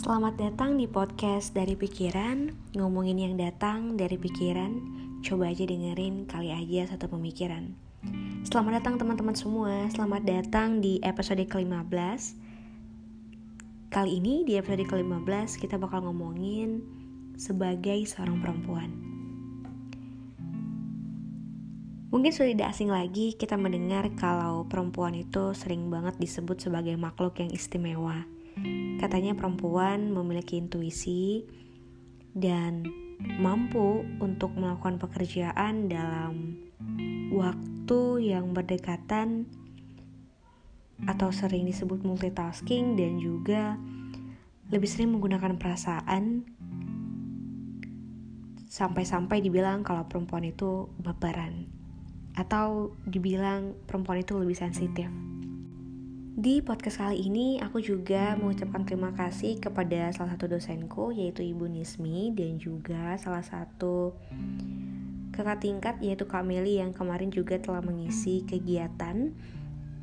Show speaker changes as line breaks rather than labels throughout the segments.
Selamat datang di podcast dari pikiran. Ngomongin yang datang dari pikiran Coba aja dengerin kali aja satu pemikiran. Selamat datang teman-teman semua. Selamat datang di episode ke-15 Kali ini di episode ke-15 kita bakal ngomongin Sebagai seorang perempuan. Mungkin sudah tidak asing lagi kita mendengar kalau perempuan itu sering banget disebut sebagai makhluk yang istimewa Katanya perempuan memiliki intuisi dan mampu untuk melakukan pekerjaan dalam waktu yang berdekatan atau sering disebut multitasking dan juga lebih sering menggunakan perasaan sampai-sampai dibilang kalau perempuan itu baperan atau dibilang perempuan itu lebih sensitif. Di podcast kali ini aku juga mengucapkan terima kasih kepada salah satu dosenku yaitu Ibu Nismi dan juga salah satu kakak tingkat yaitu Kak Meli yang kemarin juga telah mengisi kegiatan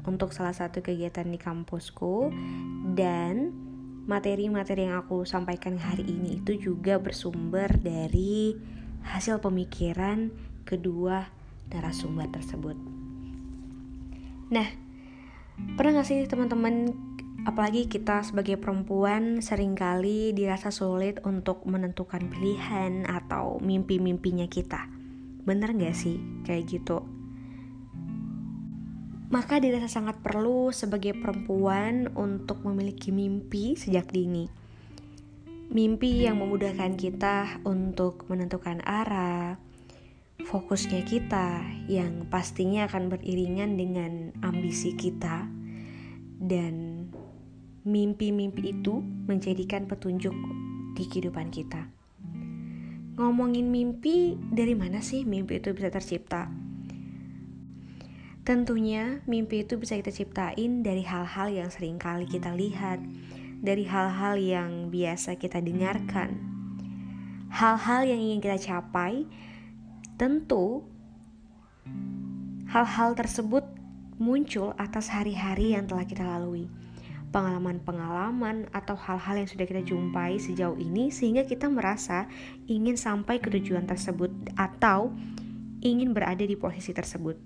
untuk salah satu kegiatan di kampusku dan materi-materi yang aku sampaikan hari ini itu juga bersumber dari hasil pemikiran kedua narasumber tersebut. Nah, Pernah gak sih teman-teman apalagi kita sebagai perempuan sering kali dirasa sulit untuk menentukan pilihan atau mimpi-mimpinya kita. Bener gak sih kayak gitu? Maka dirasa sangat perlu sebagai perempuan untuk memiliki mimpi sejak dini. Mimpi yang memudahkan kita untuk menentukan arah, fokusnya kita yang pastinya akan beriringan dengan ambisi kita dan mimpi-mimpi itu menjadikan petunjuk di kehidupan kita. Ngomongin mimpi, dari mana sih mimpi itu bisa tercipta? Tentunya mimpi itu bisa kita ciptain dari hal-hal yang sering kali kita lihat, dari hal-hal yang biasa kita dengarkan, hal-hal yang ingin kita capai, Tentu, hal-hal tersebut muncul atas hari-hari yang telah kita lalui, pengalaman-pengalaman, atau hal-hal yang sudah kita jumpai sejauh ini, sehingga kita merasa ingin sampai ke tujuan tersebut atau ingin berada di posisi tersebut.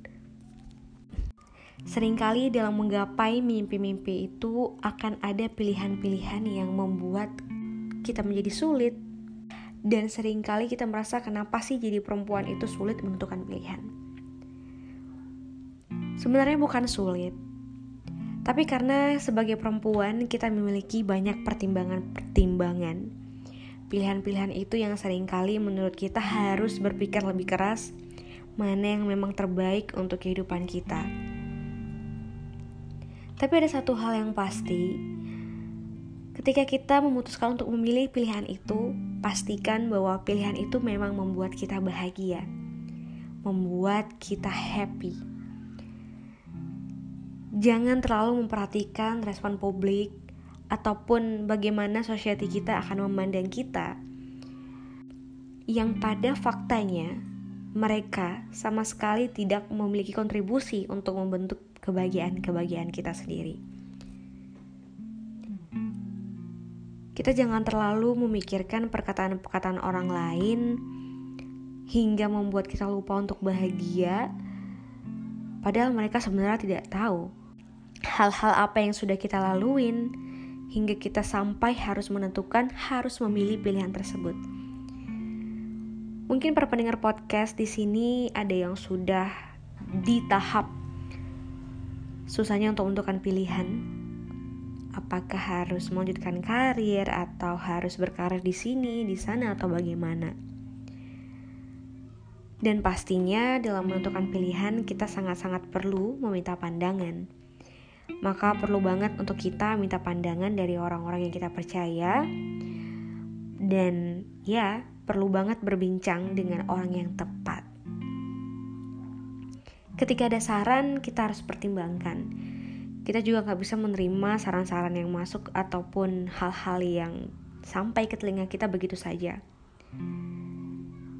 Seringkali dalam menggapai mimpi-mimpi itu akan ada pilihan-pilihan yang membuat kita menjadi sulit dan sering kali kita merasa kenapa sih jadi perempuan itu sulit menentukan pilihan. Sebenarnya bukan sulit, tapi karena sebagai perempuan kita memiliki banyak pertimbangan-pertimbangan. Pilihan-pilihan itu yang sering kali menurut kita harus berpikir lebih keras mana yang memang terbaik untuk kehidupan kita. Tapi ada satu hal yang pasti, Ketika kita memutuskan untuk memilih pilihan itu, pastikan bahwa pilihan itu memang membuat kita bahagia, membuat kita happy. Jangan terlalu memperhatikan respon publik ataupun bagaimana society kita akan memandang kita. Yang pada faktanya, mereka sama sekali tidak memiliki kontribusi untuk membentuk kebahagiaan-kebahagiaan kita sendiri. Kita jangan terlalu memikirkan perkataan-perkataan orang lain hingga membuat kita lupa untuk bahagia. Padahal mereka sebenarnya tidak tahu hal-hal apa yang sudah kita laluin hingga kita sampai harus menentukan harus memilih pilihan tersebut. Mungkin para pendengar podcast di sini ada yang sudah di tahap susahnya untuk menentukan pilihan apakah harus melanjutkan karir atau harus berkarir di sini, di sana atau bagaimana. Dan pastinya dalam menentukan pilihan kita sangat-sangat perlu meminta pandangan. Maka perlu banget untuk kita minta pandangan dari orang-orang yang kita percaya dan ya perlu banget berbincang dengan orang yang tepat. Ketika ada saran, kita harus pertimbangkan kita juga nggak bisa menerima saran-saran yang masuk ataupun hal-hal yang sampai ke telinga kita begitu saja.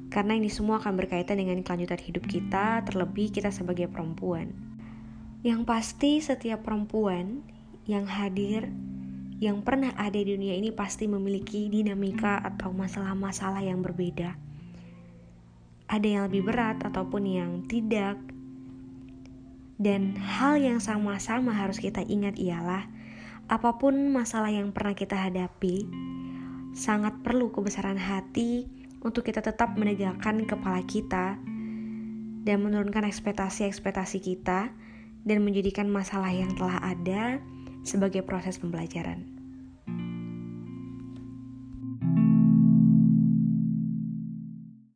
Karena ini semua akan berkaitan dengan kelanjutan hidup kita, terlebih kita sebagai perempuan. Yang pasti setiap perempuan yang hadir, yang pernah ada di dunia ini pasti memiliki dinamika atau masalah-masalah yang berbeda. Ada yang lebih berat ataupun yang tidak. Dan hal yang sama-sama harus kita ingat ialah apa pun masalah yang pernah kita hadapi, sangat perlu kebesaran hati untuk kita tetap menegakkan kepala kita dan menurunkan ekspektasi-ekspektasi kita dan menjadikan masalah yang telah ada sebagai proses pembelajaran.